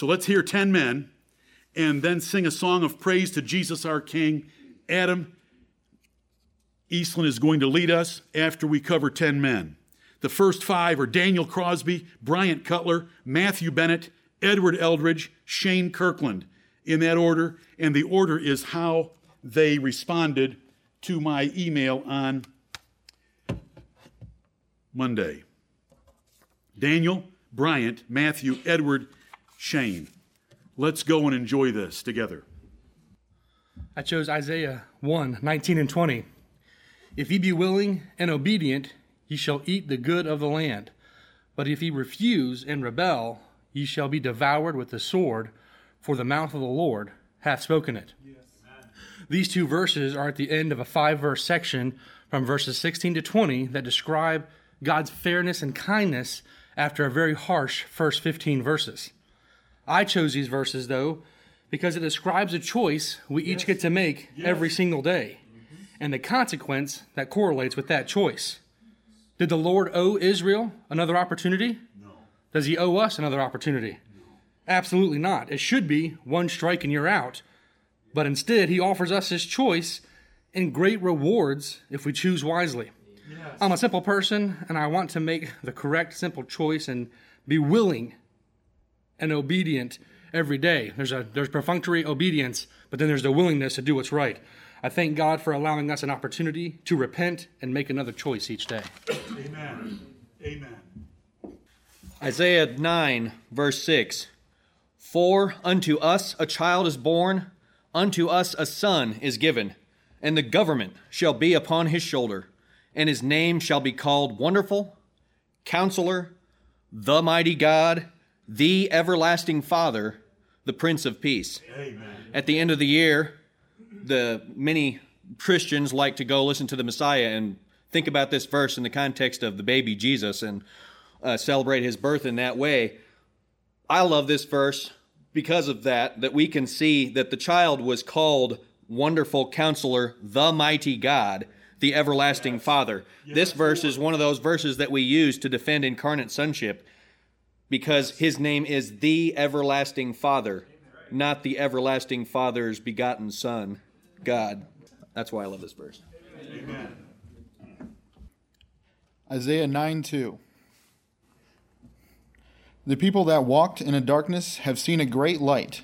So let's hear 10 men and then sing a song of praise to Jesus our King. Adam Eastland is going to lead us after we cover 10 men. The first five are Daniel Crosby, Bryant Cutler, Matthew Bennett, Edward Eldridge, Shane Kirkland, in that order. And the order is how they responded to my email on Monday. Daniel, Bryant, Matthew, Edward, Shane. Let's go and enjoy this together. I chose Isaiah 1 19 and 20. If ye be willing and obedient, ye shall eat the good of the land. But if ye refuse and rebel, ye shall be devoured with the sword, for the mouth of the Lord hath spoken it. Yes. These two verses are at the end of a five verse section from verses 16 to 20 that describe God's fairness and kindness after a very harsh first 15 verses. I chose these verses, though, because it describes a choice we yes. each get to make yes. every single day mm-hmm. and the consequence that correlates with that choice. Did the Lord owe Israel another opportunity? No. Does he owe us another opportunity? No. Absolutely not. It should be one strike and you're out. But instead, he offers us his choice and great rewards if we choose wisely. Yes. I'm a simple person and I want to make the correct, simple choice and be willing and obedient every day. There's a there's perfunctory obedience, but then there's the willingness to do what's right. I thank God for allowing us an opportunity to repent and make another choice each day. Amen. Amen. Isaiah 9, verse 6 For unto us a child is born, unto us a son is given, and the government shall be upon his shoulder and his name shall be called Wonderful, Counselor, the Mighty God, the Everlasting Father, the Prince of Peace. Amen. At the end of the year, the many Christians like to go listen to the Messiah and think about this verse in the context of the baby Jesus and uh, celebrate his birth in that way. I love this verse because of that, that we can see that the child was called Wonderful Counselor, the Mighty God the everlasting yes. Father. Yes. This verse is one of those verses that we use to defend incarnate sonship because his name is the everlasting Father, not the everlasting Father's begotten Son, God. That's why I love this verse. Amen. Isaiah 9 2. The people that walked in a darkness have seen a great light.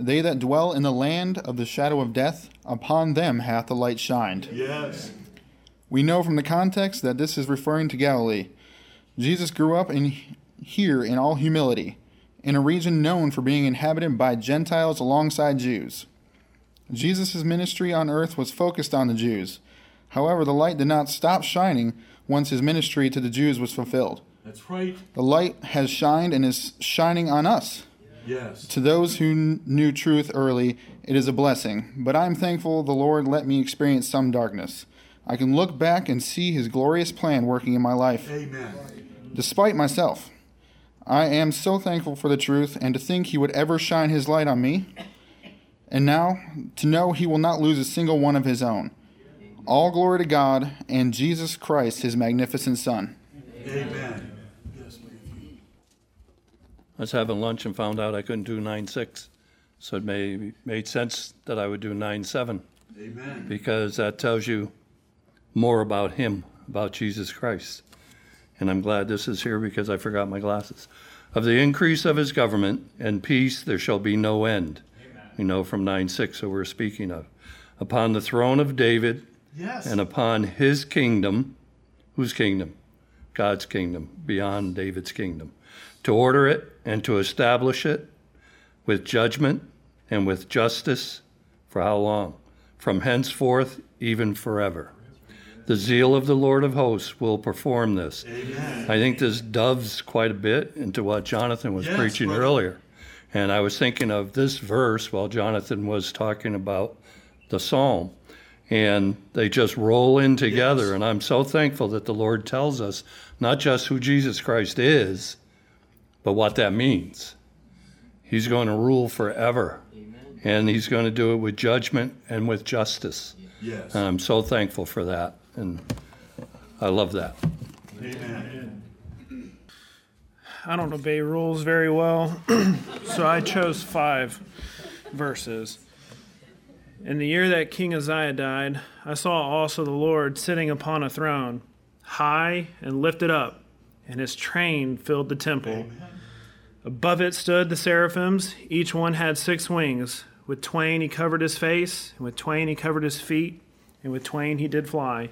They that dwell in the land of the shadow of death, upon them hath the light shined. Yes. We know from the context that this is referring to Galilee. Jesus grew up in here in all humility, in a region known for being inhabited by Gentiles alongside Jews. Jesus' ministry on earth was focused on the Jews. However, the light did not stop shining once his ministry to the Jews was fulfilled. That's right. The light has shined and is shining on us. Yes. To those who knew truth early, it is a blessing. But I am thankful the Lord let me experience some darkness. I can look back and see his glorious plan working in my life. Amen. Despite myself, I am so thankful for the truth and to think he would ever shine his light on me. And now, to know he will not lose a single one of his own. All glory to God and Jesus Christ, his magnificent Son. Amen. I was having lunch and found out I couldn't do 9 6. So it made, made sense that I would do 9 7. Amen. Because that tells you more about Him, about Jesus Christ. And I'm glad this is here because I forgot my glasses. Of the increase of His government and peace there shall be no end. Amen. We know from 9 6 that we're speaking of. Upon the throne of David yes. and upon His kingdom, whose kingdom? God's kingdom, beyond David's kingdom. To order it and to establish it with judgment and with justice for how long? From henceforth, even forever. The zeal of the Lord of hosts will perform this. Amen. I think this doves quite a bit into what Jonathan was yes, preaching brother. earlier. And I was thinking of this verse while Jonathan was talking about the psalm. And they just roll in together. Yes. And I'm so thankful that the Lord tells us not just who Jesus Christ is, but what that means. He's going to rule forever. Amen. And he's going to do it with judgment and with justice. Yes. And I'm so thankful for that. And I love that. Amen. I don't obey rules very well, so I chose five verses. In the year that King Uzziah died, I saw also the Lord sitting upon a throne, high and lifted up, and his train filled the temple. Amen. Above it stood the seraphims, each one had six wings. With twain he covered his face, and with twain he covered his feet, and with twain he did fly.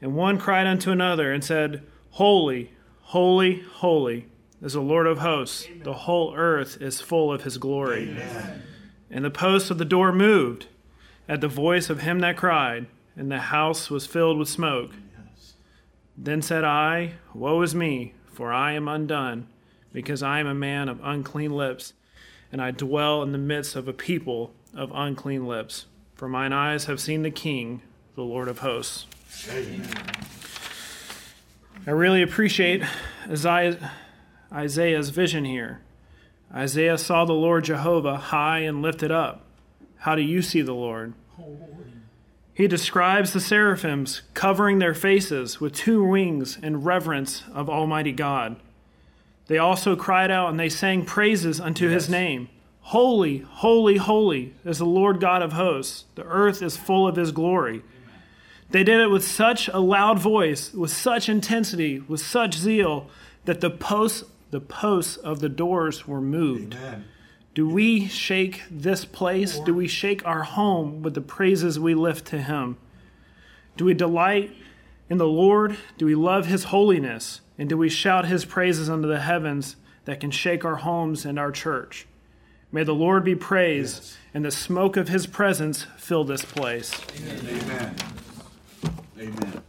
And one cried unto another and said, Holy, holy, holy is the Lord of hosts. The whole earth is full of his glory. Amen. And the posts of the door moved at the voice of him that cried, and the house was filled with smoke. Then said I, Woe is me, for I am undone, because I am a man of unclean lips, and I dwell in the midst of a people of unclean lips. For mine eyes have seen the King, the Lord of hosts. I really appreciate Isaiah's vision here. Isaiah saw the Lord Jehovah high and lifted up. How do you see the Lord? He describes the seraphims covering their faces with two wings in reverence of Almighty God. They also cried out and they sang praises unto yes. his name. Holy, holy, holy is the Lord God of hosts. The earth is full of his glory. They did it with such a loud voice, with such intensity, with such zeal, that the posts, the posts of the doors were moved. Amen. Do we shake this place? Do we shake our home with the praises we lift to Him? Do we delight in the Lord? Do we love His holiness? And do we shout His praises unto the heavens that can shake our homes and our church? May the Lord be praised, yes. and the smoke of His presence fill this place. Amen. Amen. Amen.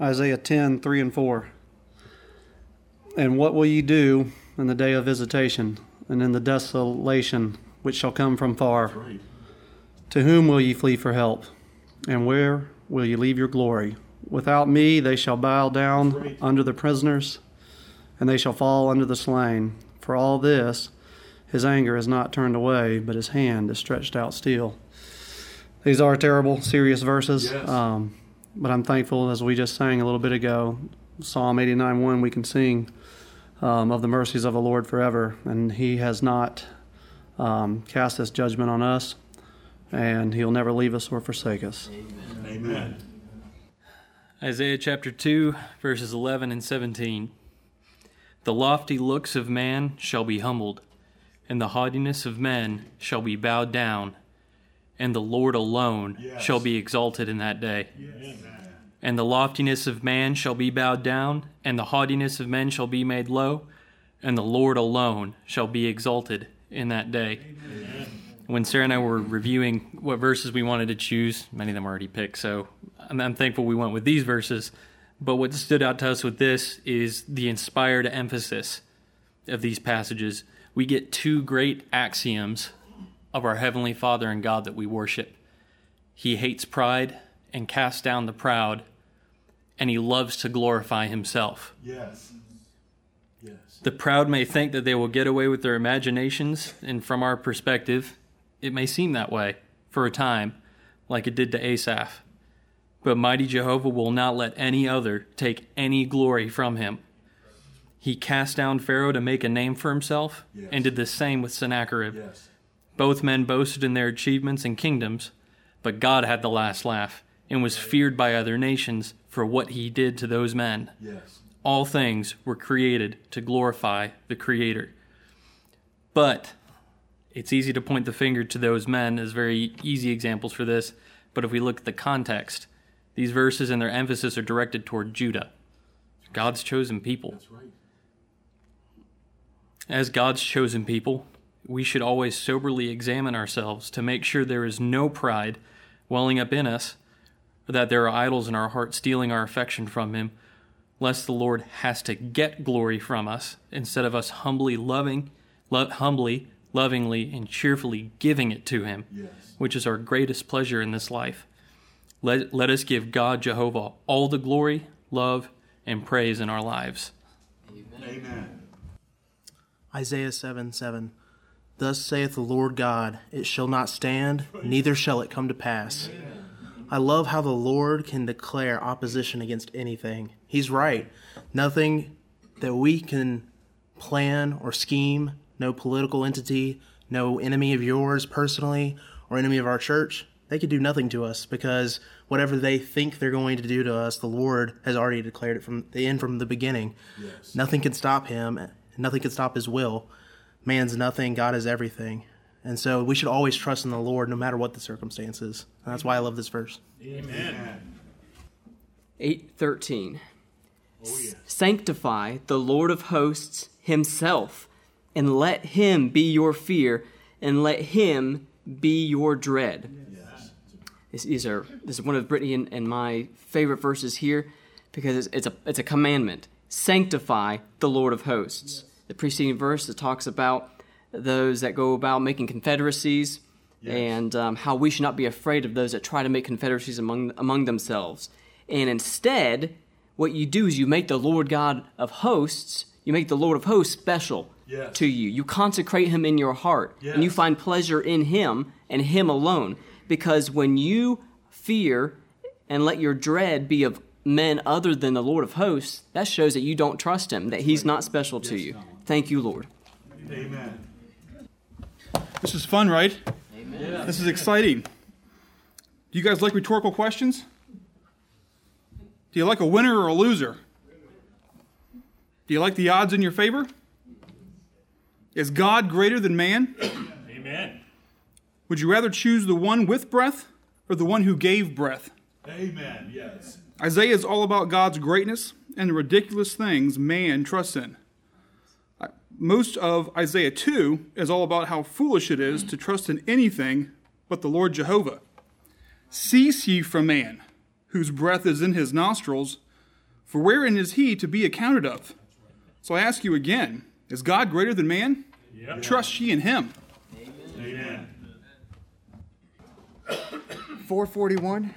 Isaiah 10, 3 and 4. And what will ye do in the day of visitation, and in the desolation which shall come from far? Right. To whom will ye flee for help? And where will ye leave your glory? Without me they shall bow down right. under the prisoners, and they shall fall under the slain. For all this, his anger is not turned away, but his hand is stretched out still. These are terrible, serious verses. Yes. Um, but I'm thankful, as we just sang a little bit ago, Psalm 89 1, we can sing um, of the mercies of the Lord forever. And He has not um, cast this judgment on us, and He'll never leave us or forsake us. Amen. Amen. Isaiah chapter 2, verses 11 and 17. The lofty looks of man shall be humbled, and the haughtiness of men shall be bowed down and the Lord alone yes. shall be exalted in that day. Yes. And the loftiness of man shall be bowed down, and the haughtiness of men shall be made low, and the Lord alone shall be exalted in that day. Amen. When Sarah and I were reviewing what verses we wanted to choose, many of them were already picked, so I'm, I'm thankful we went with these verses. But what stood out to us with this is the inspired emphasis of these passages. We get two great axioms of our Heavenly Father and God that we worship. He hates pride and casts down the proud, and he loves to glorify himself. Yes. Yes. The proud may think that they will get away with their imaginations, and from our perspective, it may seem that way for a time, like it did to Asaph. But mighty Jehovah will not let any other take any glory from him. He cast down Pharaoh to make a name for himself, yes. and did the same with Sennacherib. Yes. Both men boasted in their achievements and kingdoms, but God had the last laugh and was feared by other nations for what he did to those men. Yes. All things were created to glorify the Creator. But it's easy to point the finger to those men as very easy examples for this. But if we look at the context, these verses and their emphasis are directed toward Judah, God's chosen people. Right. As God's chosen people, we should always soberly examine ourselves to make sure there is no pride welling up in us, or that there are idols in our heart stealing our affection from Him, lest the Lord has to get glory from us instead of us humbly loving, lo- humbly, lovingly, and cheerfully giving it to Him, yes. which is our greatest pleasure in this life. Let, let us give God Jehovah all the glory, love, and praise in our lives. Amen. Amen. Isaiah 7 7. Thus saith the Lord God, It shall not stand, neither shall it come to pass. I love how the Lord can declare opposition against anything. He's right. Nothing that we can plan or scheme, no political entity, no enemy of yours personally or enemy of our church, they could do nothing to us because whatever they think they're going to do to us, the Lord has already declared it from the end from the beginning. Yes. Nothing can stop him, nothing can stop his will. Man's nothing, God is everything. And so we should always trust in the Lord no matter what the circumstances. And that's why I love this verse. Amen. 813. Oh, yeah. Sanctify the Lord of hosts himself, and let him be your fear, and let him be your dread. Yes. These are this is one of Brittany and, and my favorite verses here because it's, it's, a it's a commandment. Sanctify the Lord of hosts. The preceding verse that talks about those that go about making confederacies yes. and um, how we should not be afraid of those that try to make confederacies among among themselves. And instead, what you do is you make the Lord God of hosts, you make the Lord of hosts special yes. to you. You consecrate him in your heart, yes. and you find pleasure in him and him alone. Because when you fear and let your dread be of men other than the Lord of hosts, that shows that you don't trust him, that he's not special to you. Thank you, Lord. Amen. This is fun, right? Amen. This is exciting. Do you guys like rhetorical questions? Do you like a winner or a loser? Do you like the odds in your favor? Is God greater than man? Amen. Would you rather choose the one with breath or the one who gave breath? Amen. Yes. Isaiah is all about God's greatness and the ridiculous things man trusts in. Most of Isaiah 2 is all about how foolish it is to trust in anything but the Lord Jehovah. Cease ye from man, whose breath is in his nostrils, for wherein is he to be accounted of? So I ask you again is God greater than man? Yep. Trust ye in him. Amen. 441.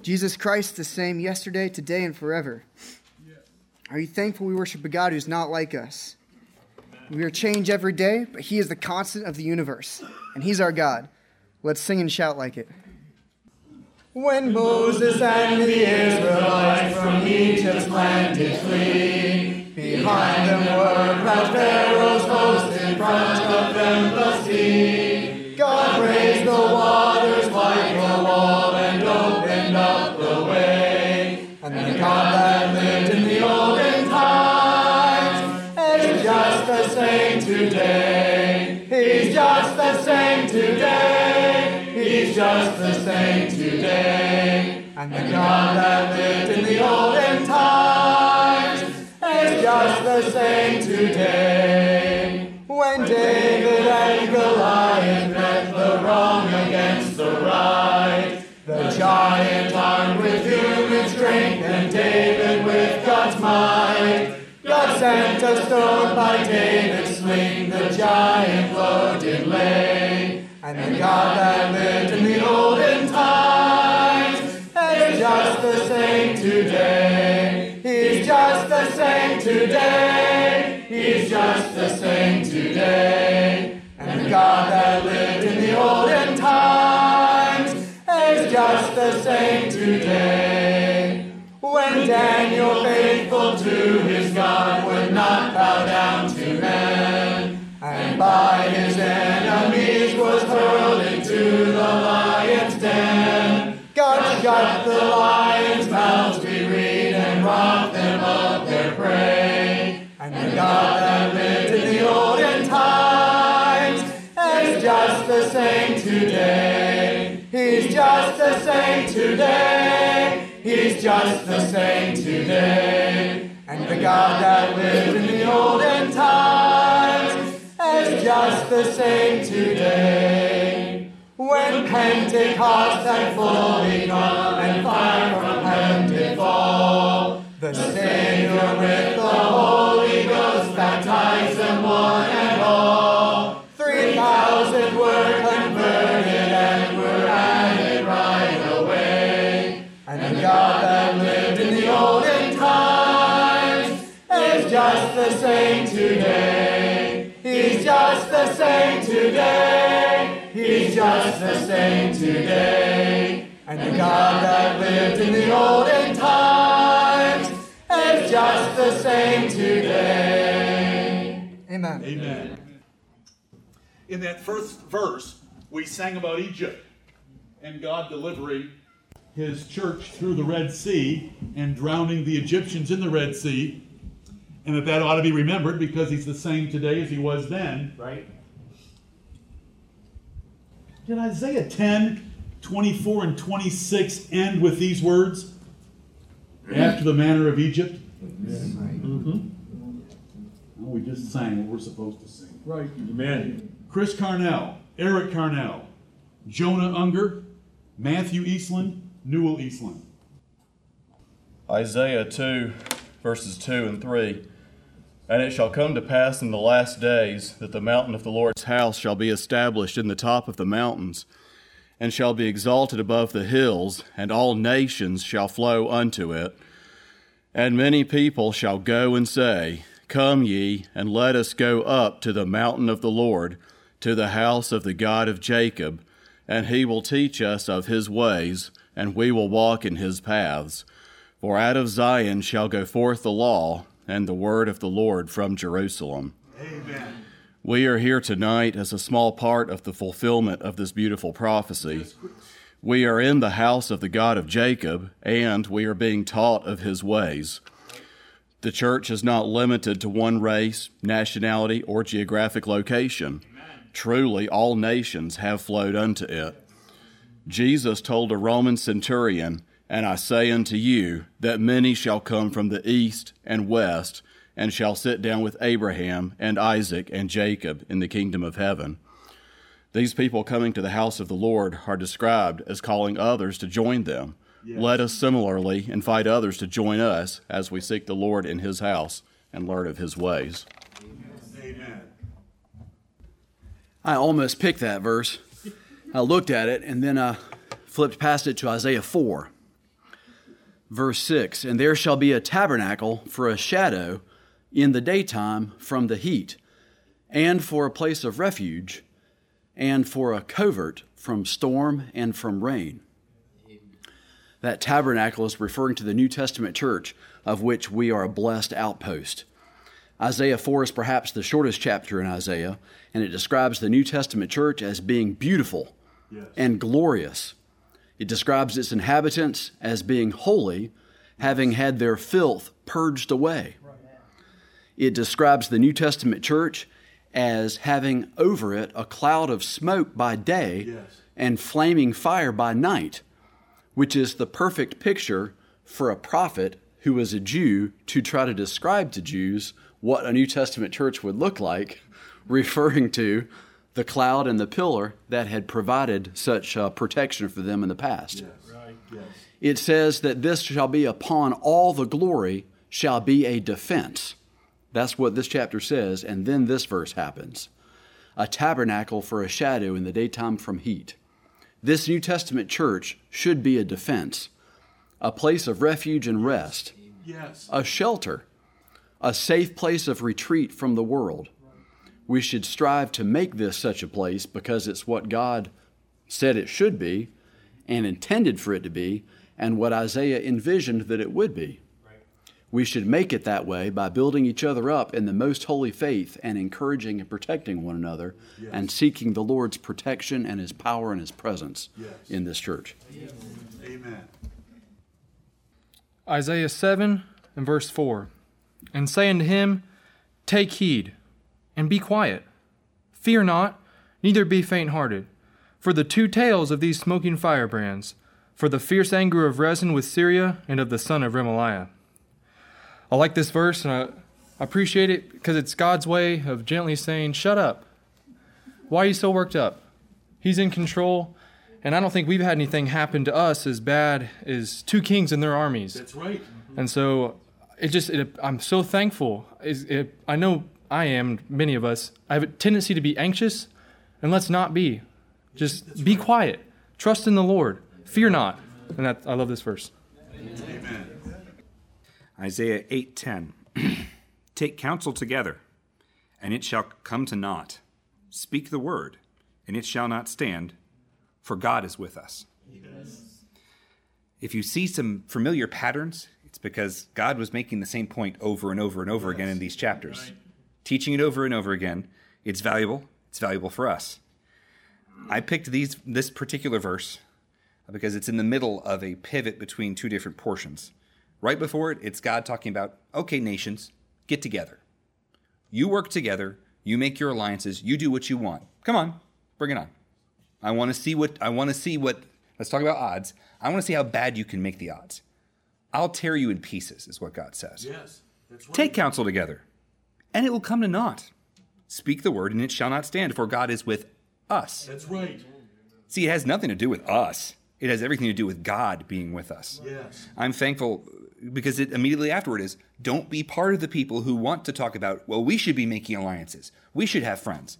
Jesus Christ, the same yesterday, today, and forever. Are you thankful we worship a God who's not like us? We are changed every day, but He is the constant of the universe, and He's our God. Let's sing and shout like it. When Moses and the Israelites from Egypt's land did flee, behind them were proud Pharaoh's host, in front of them the sea. God raised the waters like a wall and opened up the way, and the God that lived just the same today. And the God that lived in the olden times is just the same today. When David and Goliath met the wrong against the right, the giant armed with human strength and David with God's might. God sent a stone by David's sling, the giant low did lay. And the God that lived in the olden times is just the same today. He's just the same today. He's just the same today. And the God that lived in the olden times is just the same today. When Daniel, faithful to his God, would not bow down to men, and by the lions' mouths, we read, and robbed them of their prey. And the God that lived in the olden times is just the same today. He's just the same today. He's just the same today. And the God that lived in the olden times is just the same today. When Pentecost had fully come and fire from heaven did fall, the Savior with the Holy Ghost baptized them one and all. Three thousand were converted and were added right away. And the God that lived in the olden times is just the same today. He's just the same today. He's just the same today. And the God that lived in the olden times is just the same today. Amen. Amen. In that first verse, we sang about Egypt and God delivering his church through the Red Sea and drowning the Egyptians in the Red Sea. And that that ought to be remembered because he's the same today as he was then. Right. Did Isaiah 10, 24, and 26 end with these words? After the manner of Egypt? Mm-hmm. Well, we just sang what we're supposed to sing. Right. Amen. Chris Carnell, Eric Carnell, Jonah Unger, Matthew Eastland, Newell Eastland. Isaiah 2, verses 2 and 3. And it shall come to pass in the last days that the mountain of the Lord's house shall be established in the top of the mountains, and shall be exalted above the hills, and all nations shall flow unto it. And many people shall go and say, Come ye, and let us go up to the mountain of the Lord, to the house of the God of Jacob, and he will teach us of his ways, and we will walk in his paths. For out of Zion shall go forth the law, and the word of the Lord from Jerusalem. Amen. We are here tonight as a small part of the fulfillment of this beautiful prophecy. We are in the house of the God of Jacob, and we are being taught of his ways. The church is not limited to one race, nationality, or geographic location. Truly, all nations have flowed unto it. Jesus told a Roman centurion, And I say unto you, that many shall come from the east and west, and shall sit down with Abraham and Isaac and Jacob in the kingdom of heaven. These people coming to the house of the Lord are described as calling others to join them. Yes. Let us similarly invite others to join us as we seek the Lord in his house and learn of his ways. Amen. I almost picked that verse. I looked at it and then I flipped past it to Isaiah 4, verse 6. And there shall be a tabernacle for a shadow in the daytime from the heat, and for a place of refuge, and for a covert from storm and from rain. That tabernacle is referring to the New Testament church, of which we are a blessed outpost. Isaiah 4 is perhaps the shortest chapter in Isaiah, and it describes the New Testament church as being beautiful yes. and glorious. It describes its inhabitants as being holy, having had their filth purged away. It describes the New Testament church as having over it a cloud of smoke by day yes. and flaming fire by night, which is the perfect picture for a prophet who was a Jew to try to describe to Jews what a New Testament church would look like, referring to the cloud and the pillar that had provided such uh, protection for them in the past. Yes. Right. Yes. It says that this shall be upon all the glory, shall be a defense. That's what this chapter says, and then this verse happens a tabernacle for a shadow in the daytime from heat. This New Testament church should be a defense, a place of refuge and rest, yes. a shelter, a safe place of retreat from the world. We should strive to make this such a place because it's what God said it should be and intended for it to be, and what Isaiah envisioned that it would be. We should make it that way by building each other up in the most holy faith and encouraging and protecting one another yes. and seeking the Lord's protection and His power and His presence yes. in this church. Amen. Isaiah 7 and verse 4 And say unto him, Take heed and be quiet. Fear not, neither be faint hearted. For the two tails of these smoking firebrands, for the fierce anger of Rezin with Syria and of the son of Remaliah. I like this verse and I appreciate it because it's God's way of gently saying, Shut up. Why are you so worked up? He's in control. And I don't think we've had anything happen to us as bad as two kings and their armies. That's right. And so it just, it, I'm so thankful. It, I know I am, many of us, I have a tendency to be anxious, and let's not be. Just That's be right. quiet. Trust in the Lord. Fear not. And that, I love this verse. Amen. Isaiah 8:10 Take counsel together and it shall come to naught speak the word and it shall not stand for God is with us. Yes. If you see some familiar patterns it's because God was making the same point over and over and over yes. again in these chapters. Right. Teaching it over and over again. It's valuable. It's valuable for us. I picked these this particular verse because it's in the middle of a pivot between two different portions. Right before it, it's God talking about, okay, nations, get together. You work together, you make your alliances, you do what you want. Come on, bring it on. I want to see what I want to see what let's talk about odds. I want to see how bad you can make the odds. I'll tear you in pieces, is what God says. Yes, right. Take counsel together, and it will come to naught. Speak the word, and it shall not stand, for God is with us. That's right. See, it has nothing to do with us. It has everything to do with God being with us. Yes. I'm thankful because it immediately afterward is don't be part of the people who want to talk about, well, we should be making alliances. We should have friends.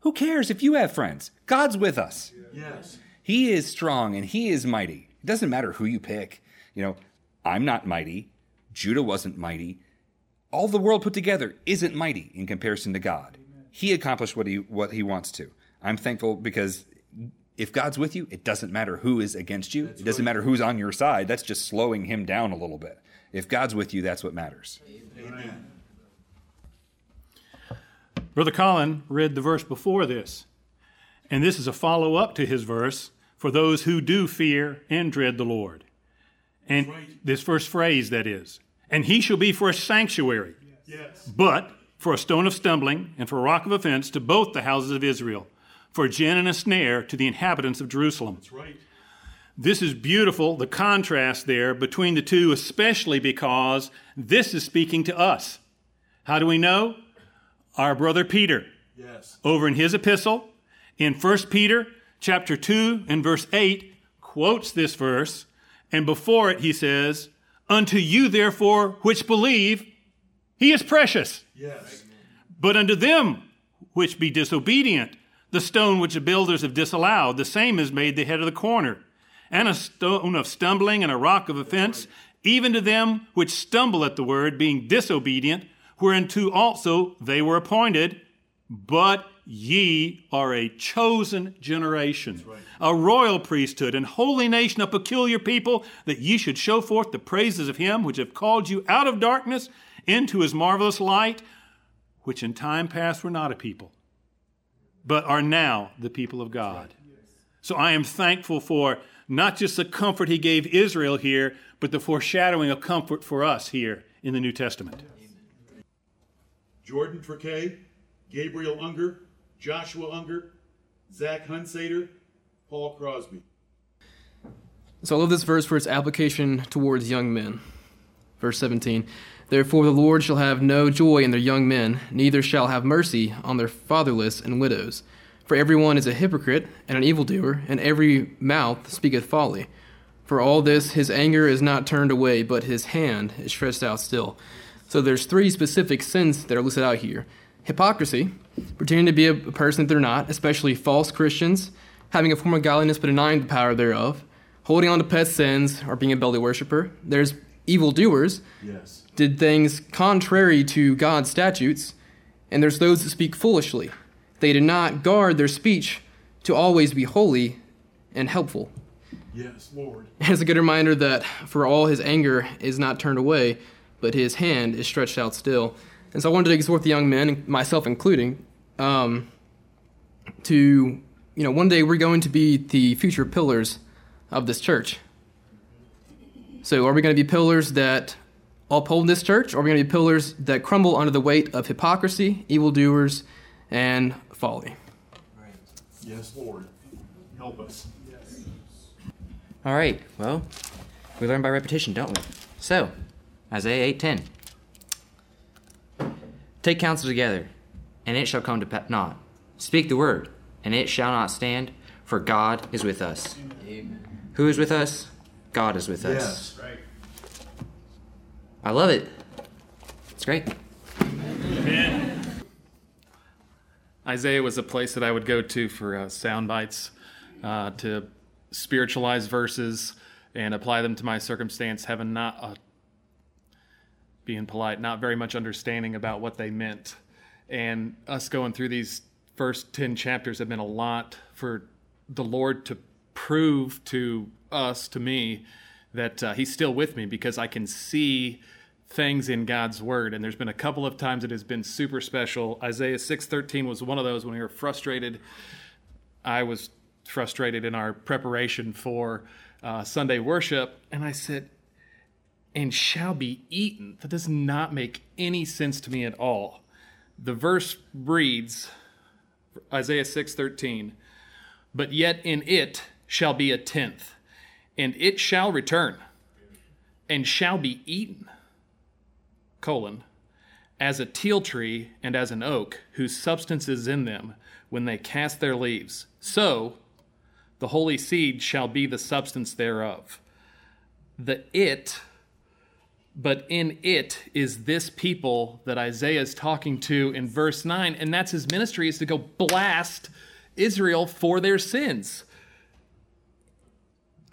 Who cares if you have friends? God's with us. Yes. He is strong and he is mighty. It doesn't matter who you pick. You know, I'm not mighty. Judah wasn't mighty. All the world put together isn't mighty in comparison to God. He accomplished what he what he wants to. I'm thankful because if God's with you, it doesn't matter who is against you. it doesn't matter who's on your side. That's just slowing him down a little bit. If God's with you, that's what matters. Amen. Brother Colin read the verse before this, and this is a follow up to his verse for those who do fear and dread the Lord. And this first phrase, that is, and he shall be for a sanctuary, Yes. but for a stone of stumbling and for a rock of offense to both the houses of Israel, for a gin and a snare to the inhabitants of Jerusalem. That's right. This is beautiful, the contrast there between the two, especially because this is speaking to us. How do we know? Our brother Peter, Yes. over in his epistle, in 1 Peter chapter 2 and verse 8, quotes this verse, and before it he says, Unto you therefore which believe, he is precious. Yes. But unto them which be disobedient, the stone which the builders have disallowed, the same is made the head of the corner, and a stone of stumbling and a rock of offense, even to them which stumble at the word, being disobedient, whereunto also they were appointed. But ye are a chosen generation, a royal priesthood, and holy nation, a peculiar people, that ye should show forth the praises of him which have called you out of darkness into his marvelous light, which in time past were not a people, but are now the people of God. So I am thankful for not just the comfort he gave Israel here, but the foreshadowing of comfort for us here in the New Testament. Jordan Triquet, Gabriel Unger, Joshua Unger, Zach Hunsader, Paul Crosby. So I love this verse for its application towards young men. Verse 17 Therefore the Lord shall have no joy in their young men, neither shall have mercy on their fatherless and widows. For everyone is a hypocrite and an evildoer, and every mouth speaketh folly. For all this his anger is not turned away, but his hand is stretched out still. So there's three specific sins that are listed out here. Hypocrisy, pretending to be a person that they're not, especially false Christians, having a form of godliness but denying the power thereof, holding on to pet sins, or being a belly worshiper. There's evildoers, Yes. did things contrary to God's statutes, and there's those that speak foolishly. They did not guard their speech to always be holy and helpful. Yes, Lord. And It's a good reminder that for all his anger is not turned away, but his hand is stretched out still. And so I wanted to exhort the young men, myself including, um, to, you know, one day we're going to be the future pillars of this church. So are we going to be pillars that uphold this church, or are we going to be pillars that crumble under the weight of hypocrisy, evildoers, and folly? Yes, Lord. Help us. All right. Well, we learn by repetition, don't we? So, Isaiah 8:10. Take counsel together, and it shall come to pa- naught. Speak the word, and it shall not stand, for God is with us. Who is with us? God is with us. Yes. I love it. It's great. Isaiah was a place that I would go to for uh, sound bites, uh, to spiritualize verses and apply them to my circumstance, having not, uh, being polite, not very much understanding about what they meant. And us going through these first 10 chapters have been a lot for the Lord to prove to us, to me, that uh, He's still with me because I can see things in God's word and there's been a couple of times it has been super special. Isaiah 6:13 was one of those when we were frustrated. I was frustrated in our preparation for uh, Sunday worship and I said and shall be eaten. That does not make any sense to me at all. The verse reads Isaiah 6:13, "But yet in it shall be a tenth, and it shall return, and shall be eaten." Colon, as a teil tree and as an oak, whose substance is in them when they cast their leaves. So the holy seed shall be the substance thereof. The it but in it is this people that Isaiah is talking to in verse 9, and that's his ministry is to go blast Israel for their sins.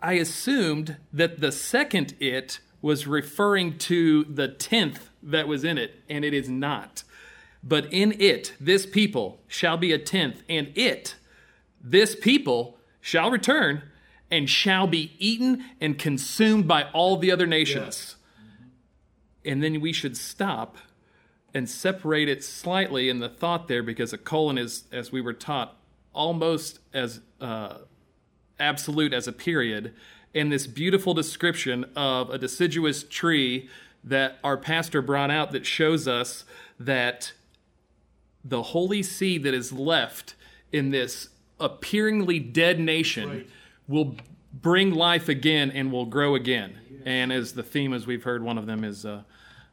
I assumed that the second it was referring to the tenth that was in it, and it is not. But in it, this people shall be a tenth, and it, this people, shall return and shall be eaten and consumed by all the other nations. Yes and then we should stop and separate it slightly in the thought there because a colon is, as we were taught, almost as uh, absolute as a period. And this beautiful description of a deciduous tree that our pastor brought out that shows us that the holy seed that is left in this appearingly dead nation right. will bring life again and will grow again. And as the theme, as we've heard, one of them is uh,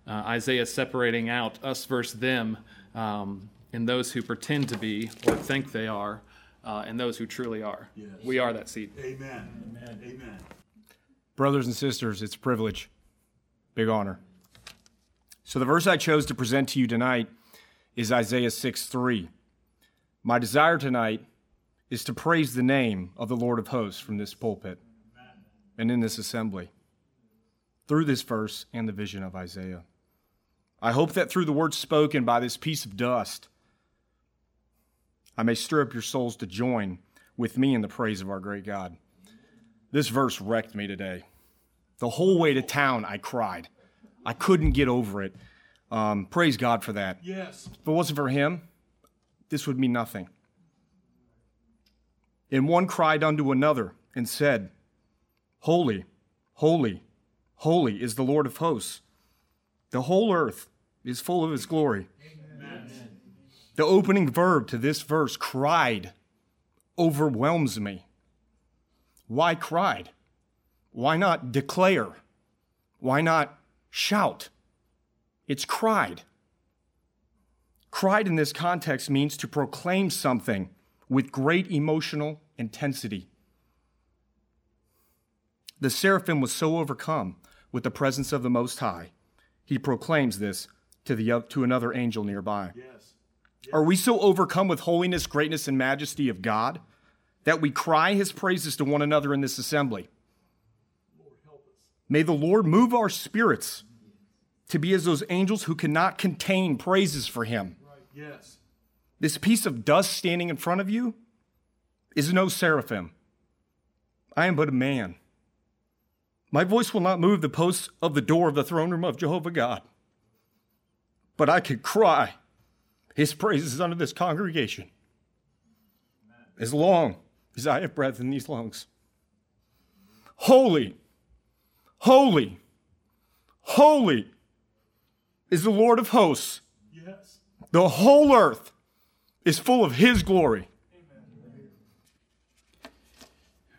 uh, Isaiah separating out us versus them, um, and those who pretend to be or think they are, uh, and those who truly are. Yes. We are that seed. Amen. Amen. Amen. Brothers and sisters, it's a privilege, big honor. So the verse I chose to present to you tonight is Isaiah 6 3. My desire tonight is to praise the name of the Lord of hosts from this pulpit and in this assembly through this verse and the vision of Isaiah. I hope that through the words spoken by this piece of dust, I may stir up your souls to join with me in the praise of our great God. This verse wrecked me today. The whole way to town, I cried. I couldn't get over it. Um, praise God for that. Yes. If it wasn't for Him, this would mean nothing. And one cried unto another and said, Holy, holy, holy is the Lord of hosts. The whole earth is full of his glory. Amen. The opening verb to this verse, cried, overwhelms me. Why cried? Why not declare? Why not shout? It's cried. Cried in this context means to proclaim something with great emotional intensity. The seraphim was so overcome with the presence of the Most High he proclaims this to, the, to another angel nearby. Yes. Yes. Are we so overcome with holiness, greatness, and majesty of God that we cry his praises to one another in this assembly? May the Lord move our spirits to be as those angels who cannot contain praises for him. Right. Yes. This piece of dust standing in front of you is no seraphim. I am but a man. My voice will not move the posts of the door of the throne room of Jehovah God. But I can cry his praises unto this congregation as long as I have breath in these lungs. Holy, holy, holy is the Lord of hosts. Yes. The whole earth is full of his glory. Amen.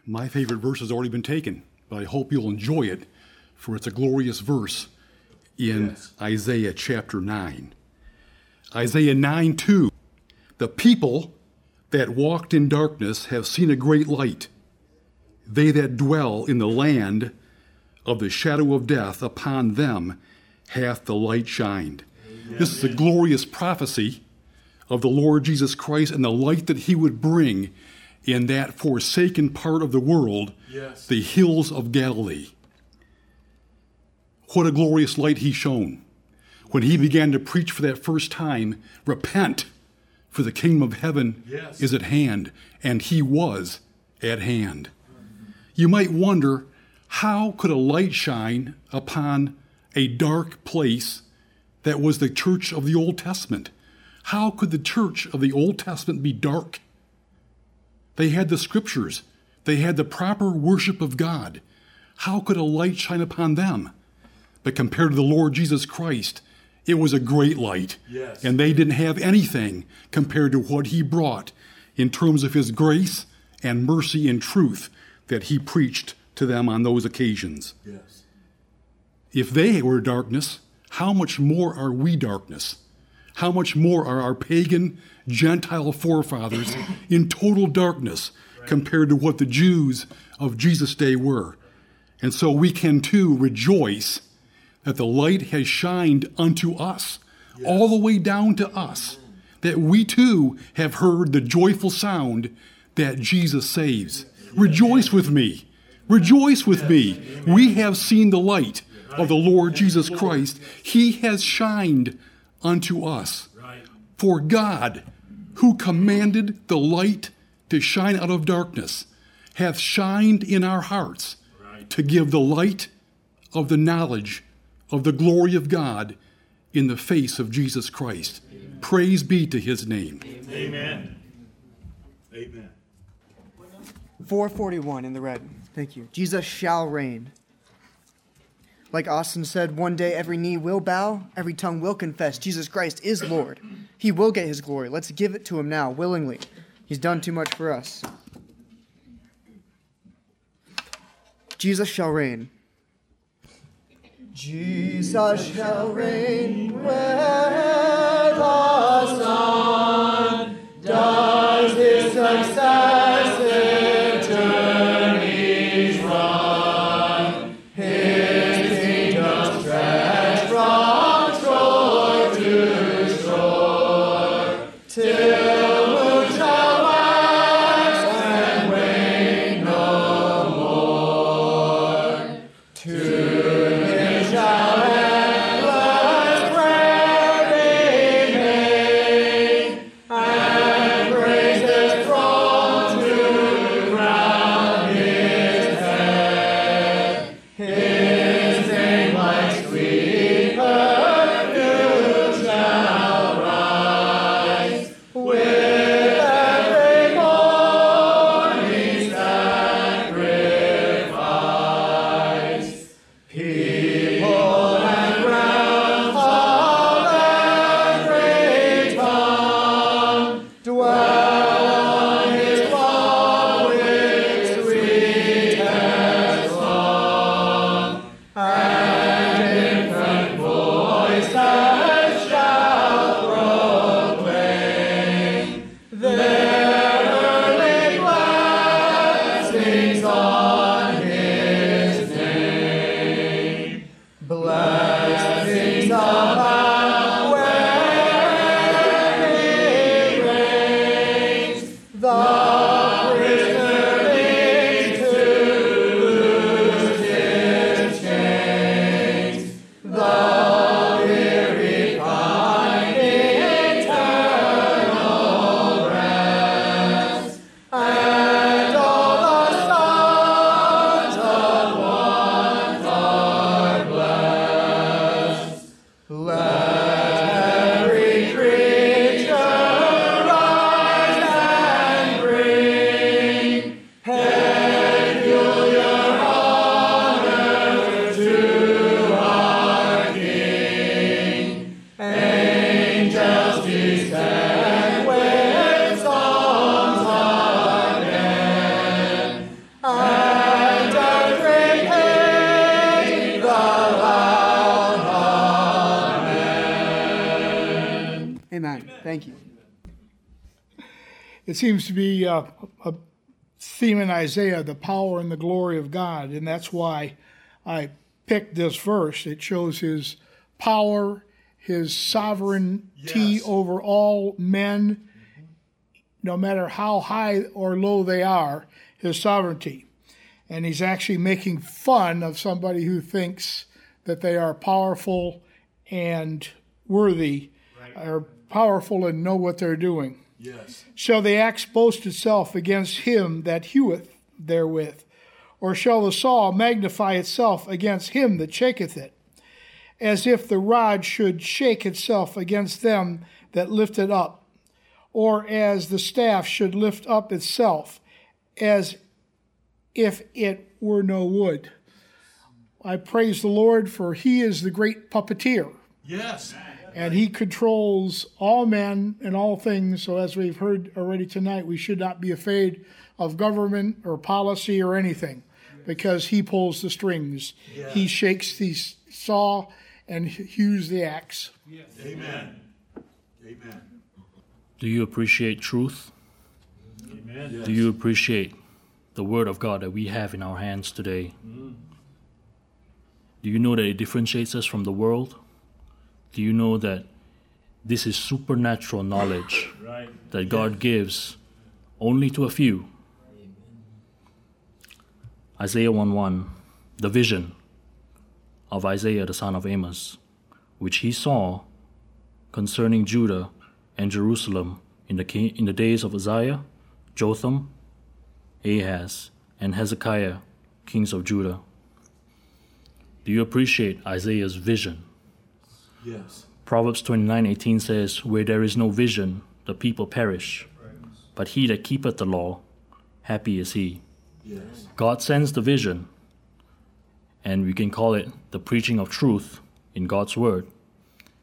My favorite verse has already been taken but I hope you'll enjoy it, for it's a glorious verse in yes. Isaiah chapter 9. Isaiah 9 2. The people that walked in darkness have seen a great light. They that dwell in the land of the shadow of death, upon them hath the light shined. Amen. This is a glorious prophecy of the Lord Jesus Christ and the light that he would bring in that forsaken part of the world, yes. the hills of Galilee. What a glorious light he shone when he began to preach for that first time repent, for the kingdom of heaven yes. is at hand, and he was at hand. You might wonder how could a light shine upon a dark place that was the church of the Old Testament. How could the church of the Old Testament be dark? They had the scriptures, they had the proper worship of God. How could a light shine upon them? But compared to the Lord Jesus Christ, it was a great light. Yes. And they didn't have anything compared to what he brought in terms of his grace and mercy and truth that he preached to them on those occasions. Yes. If they were darkness, how much more are we darkness? How much more are our pagan Gentile forefathers in total darkness compared to what the Jews of Jesus' day were? And so we can too rejoice that the light has shined unto us, all the way down to us, that we too have heard the joyful sound that Jesus saves. Rejoice with me. Rejoice with me. We have seen the light of the Lord Jesus Christ. He has shined unto us. For God, who commanded the light to shine out of darkness, hath shined in our hearts to give the light of the knowledge of the glory of God in the face of Jesus Christ. Praise be to his name. Amen. Amen. 441 in the red. Thank you. Jesus shall reign. Like Austin said, one day every knee will bow, every tongue will confess Jesus Christ is Lord. He will get his glory. Let's give it to him now, willingly. He's done too much for us. Jesus shall reign. Jesus shall reign where the sun does his successive It seems to be uh, a theme in Isaiah, the power and the glory of God, and that's why I picked this verse. It shows His power, His sovereignty over all men, no matter how high or low they are, His sovereignty. And He's actually making fun of somebody who thinks that they are powerful and worthy, are powerful and know what they're doing. Yes. Shall the axe boast itself against him that heweth therewith? Or shall the saw magnify itself against him that shaketh it? as if the rod should shake itself against them that lift it up, or as the staff should lift up itself, as if it were no wood. I praise the Lord, for he is the great puppeteer. Yes. And he controls all men and all things. So, as we've heard already tonight, we should not be afraid of government or policy or anything because he pulls the strings. Yeah. He shakes the saw and hews the axe. Amen. Amen. Do you appreciate truth? Amen. Yes. Do you appreciate the Word of God that we have in our hands today? Mm. Do you know that it differentiates us from the world? Do you know that this is supernatural knowledge Right. that God gives only to a few? Isaiah 1 1, the vision of Isaiah the son of Amos, which he saw concerning Judah and Jerusalem in the, ki- in the days of Uzziah, Jotham, Ahaz, and Hezekiah, kings of Judah. Do you appreciate Isaiah's vision? Yes. Proverbs 29:18 says, "Where there is no vision, the people perish. But he that keepeth the law, happy is he." Yes. God sends the vision, and we can call it the preaching of truth in God's word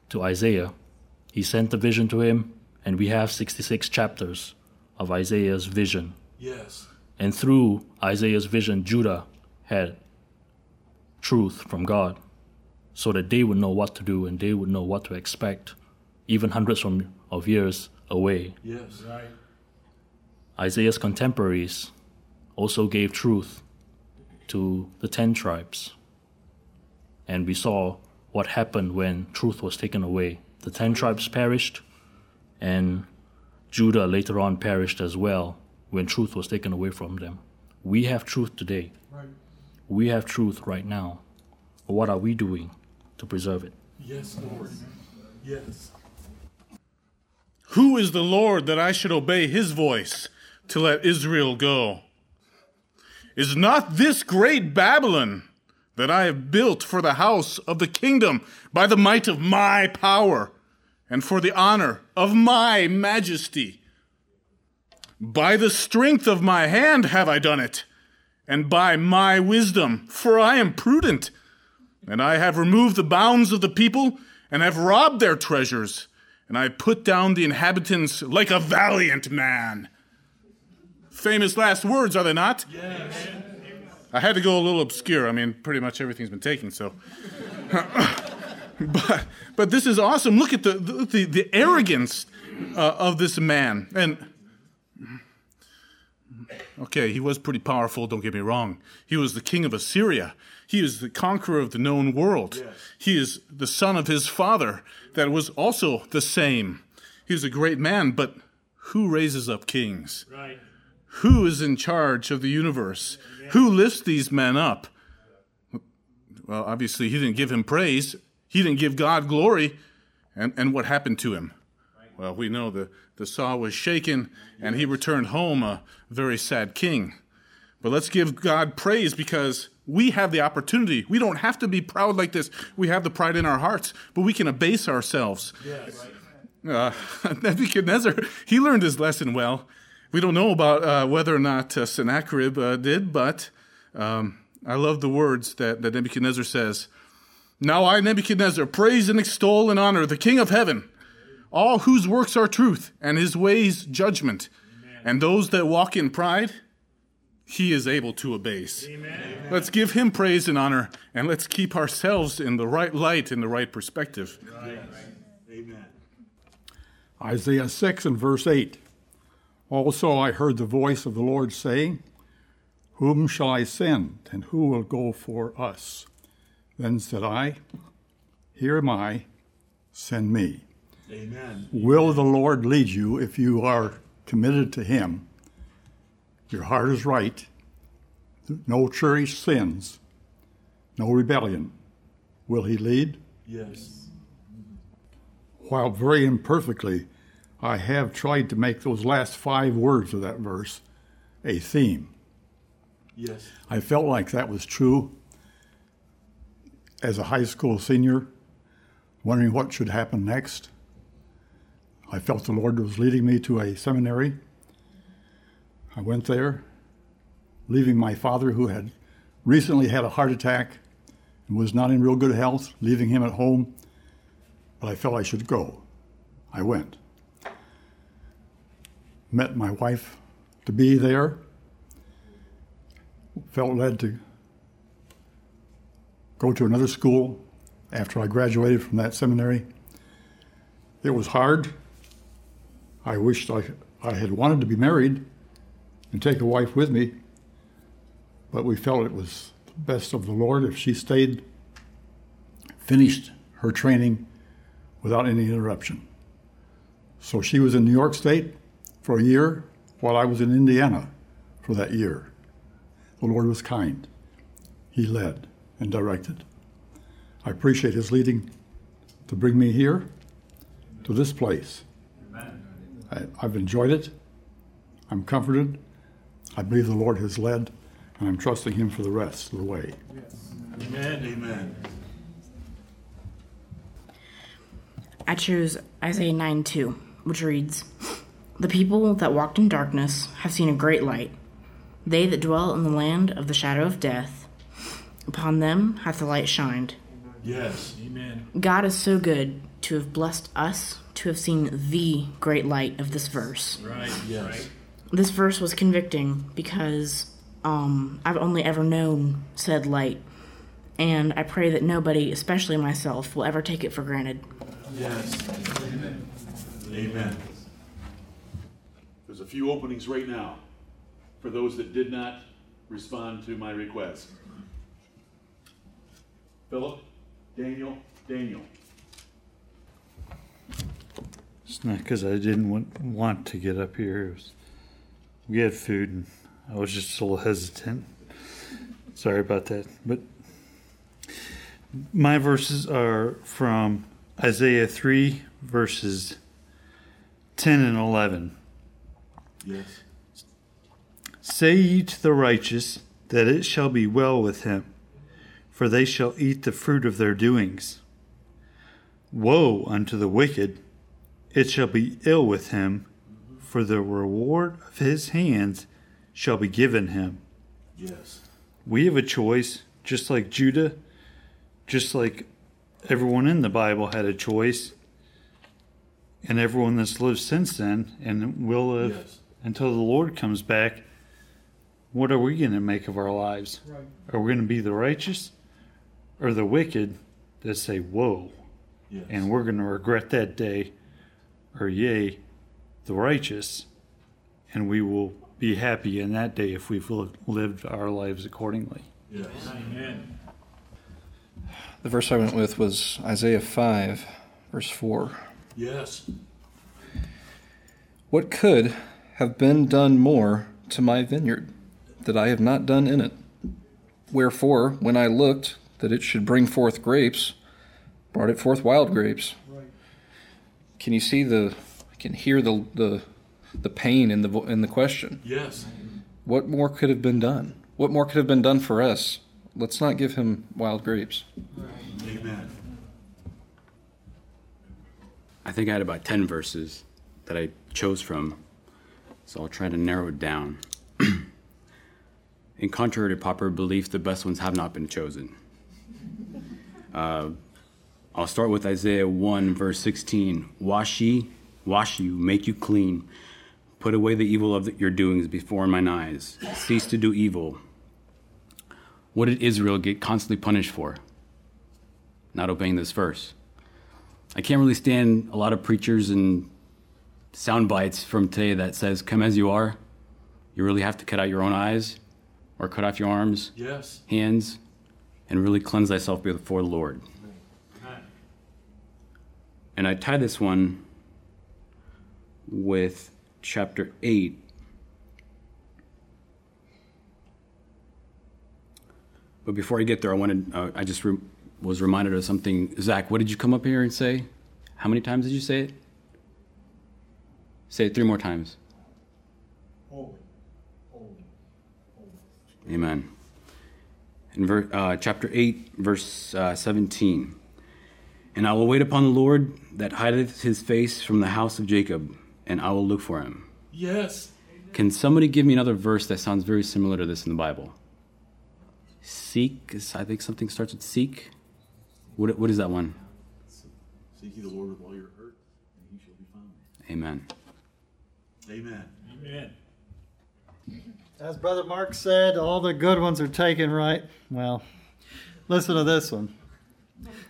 to Isaiah. He sent the vision to him, and we have 66 chapters of Isaiah's vision. Yes. And through Isaiah's vision, Judah had truth from God so that they would know what to do and they would know what to expect, even hundreds from, of years away. Yes. Right. Isaiah's contemporaries also gave truth to the ten tribes. And we saw what happened when truth was taken away. The ten tribes perished, and Judah later on perished as well when truth was taken away from them. We have truth today. Right. We have truth right now. What are we doing to preserve it? Yes, Lord. Yes. Who is the Lord that I should obey his voice to let Israel go? Is not this great Babylon that I have built for the house of the kingdom by the might of my power and for the honor of my majesty? By the strength of my hand have I done it, and by my wisdom, for I am prudent. And I have removed the bounds of the people, and have robbed their treasures, and I put down the inhabitants like a valiant man. Famous last words, are they not? Yes. I had to go a little obscure. I mean, pretty much everything's been taken, so. but, but this is awesome. Look at the, the, the, the arrogance uh, of this man. And, okay, he was pretty powerful, don't get me wrong. He was the king of Assyria. He is the conqueror of the known world. He is the son of his father that was also the same. He was a great man, but who raises up kings? Right. Who is in charge of the universe? Who lifts these men up? Well, obviously, he didn't give him praise. He didn't give God glory. And, and what happened to him? Well, we know the, the saw was shaken and he returned home a very sad king. But let's give God praise because we have the opportunity. We don't have to be proud like this. We have the pride in our hearts, but we can abase ourselves. Yes. Uh, Nebuchadnezzar, he learned his lesson well. We don't know about uh, whether or not uh, Sennacherib uh, did, but um, I love the words that, that Nebuchadnezzar says. Now I, Nebuchadnezzar, praise and extol and honor the King of heaven, all whose works are truth and his ways judgment. And those that walk in pride, he is able to abase. Amen. Let's give him praise and honor, and let's keep ourselves in the right light, in the right perspective. Right. Amen. Isaiah 6 and verse 8. Also I heard the voice of the Lord saying, Whom shall I send, and who will go for us? Then said I, Here am I, send me. Amen. Will the Lord lead you if you are committed to Him? Your heart is right, no cherished sins, no rebellion. Will He lead? Yes. While very imperfectly, I have tried to make those last five words of that verse a theme. Yes. I felt like that was true as a high school senior wondering what should happen next. I felt the Lord was leading me to a seminary. I went there, leaving my father, who had recently had a heart attack and was not in real good health, leaving him at home. But I felt I should go. I went. Met my wife to be there. Felt led to go to another school after I graduated from that seminary. It was hard. I wished I, I had wanted to be married and take a wife with me, but we felt it was the best of the Lord if she stayed, finished her training without any interruption. So she was in New York State for a year while I was in Indiana for that year. The Lord was kind. He led and directed. I appreciate His leading to bring me here to this place. I, I've enjoyed it. I'm comforted. I believe the Lord has led, and I'm trusting Him for the rest of the way. Yes. Amen. Amen. I choose Isaiah 9 2, which reads The people that walked in darkness have seen a great light. They that dwell in the land of the shadow of death, upon them hath the light shined. Yes. Amen. God is so good to have blessed us to have seen the great light of this verse. Right. Yes. This verse was convicting because um, I've only ever known said light, and I pray that nobody, especially myself, will ever take it for granted. Yes. Amen. Amen. There's a few openings right now for those that did not respond to my request. Philip, Daniel, Daniel. It's not because I didn't want, want to get up here. It was, we had food and I was just a little hesitant. Sorry about that. But my verses are from Isaiah 3, verses 10 and 11. Yes. Say ye to the righteous that it shall be well with him, for they shall eat the fruit of their doings. Woe unto the wicked, it shall be ill with him, for the reward of his hands shall be given him. Yes. We have a choice, just like Judah, just like everyone in the Bible had a choice, and everyone that's lived since then and will live Yes. until the Lord comes back. What are we going to make of our lives? Right. Are we going to be the righteous or the wicked that say, Woe, Yes. and we're going to regret that day? Or, yea, the righteous, and we will be happy in that day if we've lived our lives accordingly. Yes. Amen. The verse I went with was Isaiah 5, verse 4. Yes. What could have been done more to my vineyard that I have not done in it? Wherefore, when I looked that it should bring forth grapes, brought it forth wild grapes. Can you see the? I can hear the the the pain in the in the question. Yes. What more could have been done? What more could have been done for us? Let's not give him wild grapes. Amen. I think I had about 10 verses that I chose from, so I'll try to narrow it down. In contrary to popular belief, the best ones have not been chosen. Uh, I'll start with Isaiah 1, verse 16. Wash ye, wash you, make you clean. Put away the evil of your doings before mine eyes. Cease to do evil. What did Israel get constantly punished for? Not obeying this verse. I can't really stand a lot of preachers and sound bites from today that says, "Come as you are." You really have to cut out your own eyes, or cut off your arms, Yes. hands, and really cleanse thyself before the Lord. And I tie this one with chapter eight. But before I get there, I wanted, uh, I just re- was reminded of something. Zach, what did you come up here and say? How many times did you say it? Say it three more times. Holy, holy, holy. Amen. In ver- uh, chapter 8, verse uh, 17. And I will wait upon the Lord that hideth his face from the house of Jacob, and I will look for him. Yes. Can somebody give me another verse that sounds very similar to this in the Bible? Seek, I think something starts with seek. What, what is that one? Seek ye the Lord with all your heart, and he shall be found. Amen. Amen. Amen. As Brother Mark said, all the good ones are taken, right? Well, listen to this one.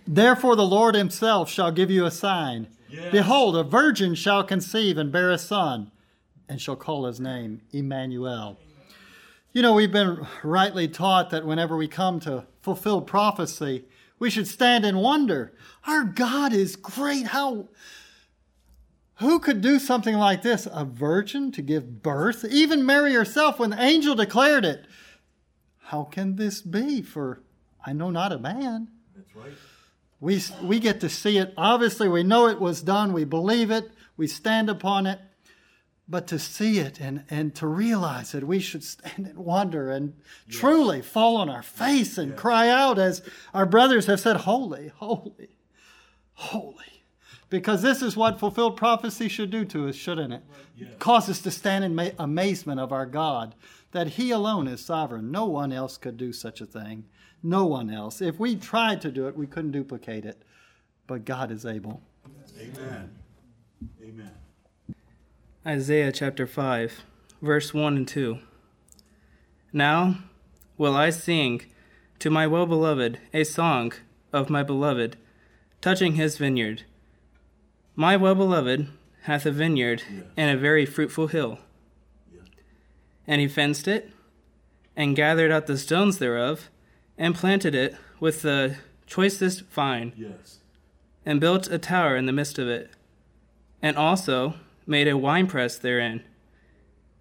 Therefore, the Lord himself shall give you a sign. Yes. Behold, a virgin shall conceive and bear a son, and shall call his name Emmanuel. You know, we've been rightly taught that whenever we come to fulfill prophecy, we should stand in wonder. Our God is great. How who could do something like this? A virgin to give birth? Even Mary herself, when the angel declared it. How can this be? For I know not a man. That's right. We, we get to see it. Obviously, we know it was done. We believe it. We stand upon it. But to see it and, and to realize it, we should stand in wonder and yes. truly fall on our face and yes. cry out, as our brothers have said, Holy, holy, holy. Because this is what fulfilled prophecy should do to us, shouldn't it? Yes. Cause us to stand in ma- amazement of our God, that He alone is sovereign. No one else could do such a thing. No one else. If we tried to do it, we couldn't duplicate it. But God is able. Amen. Amen. Isaiah chapter 5, verse 1 and 2. Now will I sing to my well beloved a song of my beloved, touching his vineyard. My well beloved hath a vineyard yes. and a very fruitful hill. Yes. And he fenced it, and gathered out the stones thereof, and planted it with the choicest vine, yes. and built a tower in the midst of it, and also made a winepress therein.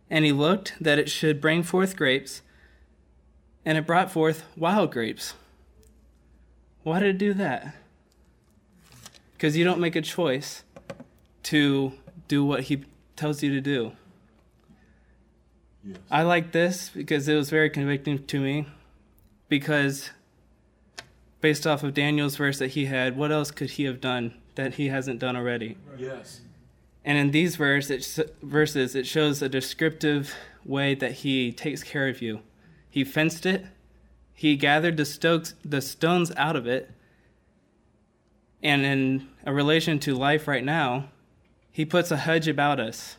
And he looked that it should bring forth grapes, and it brought forth wild grapes. Why did it do that? Because you don't make a choice to do what he tells you to do. Yes. I like this because it was very convicting to me. Because based off of Daniel's verse that he had, what else could he have done that he hasn't done already? Yes. And in these verse, it, verses, it shows a descriptive way that he takes care of you. He fenced it, he gathered the, stokes, the stones out of it, and in a relation to life right now, he puts a hedge about us.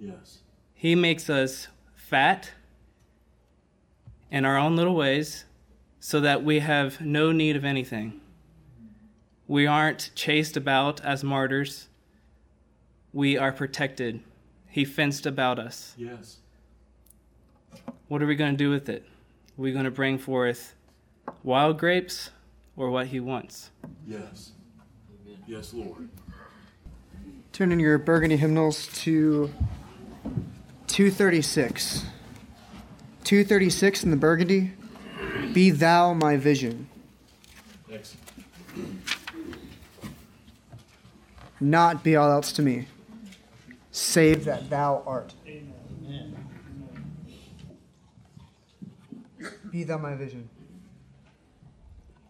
Yes. He makes us fat in our own little ways so that we have no need of anything. We aren't chased about as martyrs we are protected. He fenced about us. Yes. What are we going to do with it? Are we going to bring forth wild grapes or what he wants? Yes. Yes, Lord. Turn in your burgundy hymnals to 236. 236 in the burgundy. Be thou my vision. Not be all else to me save that thou art. Amen. Be thou my vision.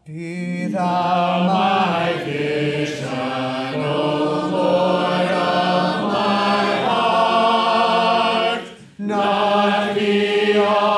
Be thou my vision, O Lord of my heart. Not be all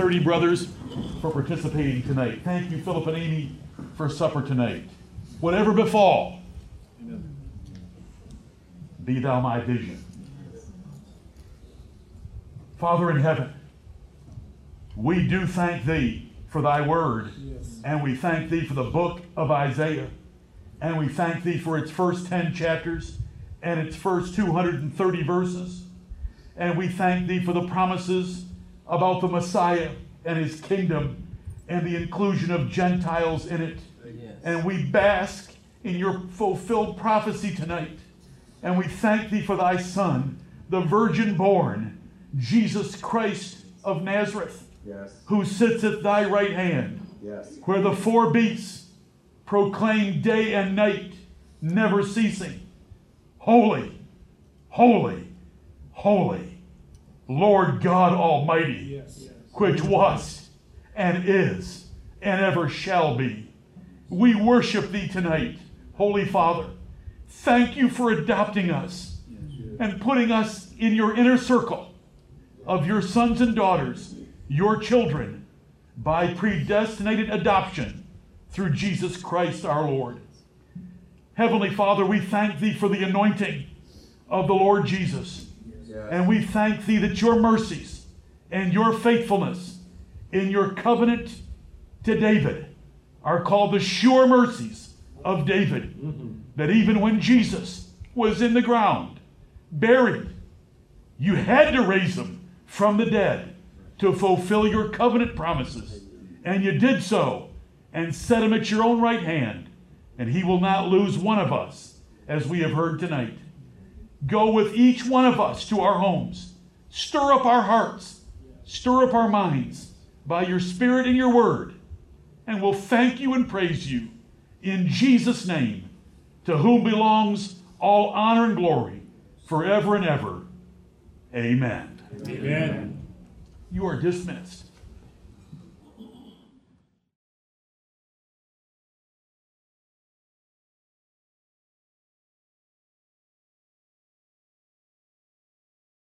30 brothers for participating tonight. Thank you, Philip and Amy, for supper tonight. Whatever befall, be thou my vision. Father in heaven, we do thank thee for thy word, and we thank thee for the book of Isaiah, and we thank thee for its first 10 chapters and its first 230 verses, and we thank thee for the promises about the Messiah and his kingdom and the inclusion of Gentiles in it. And we bask in your fulfilled prophecy tonight. And we thank thee for thy Son, the virgin born, Jesus Christ of Nazareth, Yes. who sits at thy right hand, Yes. where the four beasts proclaim day and night, never ceasing, Holy, holy, holy, Lord God Almighty, which was and is and ever shall be. We worship thee tonight, Holy Father. Thank you for adopting us and putting us in your inner circle of your sons and daughters, your children, by predestinated adoption through Jesus Christ our Lord. Heavenly Father, we thank thee for the anointing of the Lord Jesus. And we thank thee that your mercies and your faithfulness in your covenant to David are called the sure mercies of David. Mm-hmm. That even when Jesus was in the ground, buried, you had to raise him from the dead to fulfill your covenant promises. And you did so and set him at your own right hand. And he will not lose one of us, as we have heard tonight. Go with each one of us to our homes. Stir up our hearts. Stir up our minds by your Spirit and your word. And we'll thank you and praise you in Jesus' name, to whom belongs all honor and glory forever and ever. Amen. Amen. You are dismissed.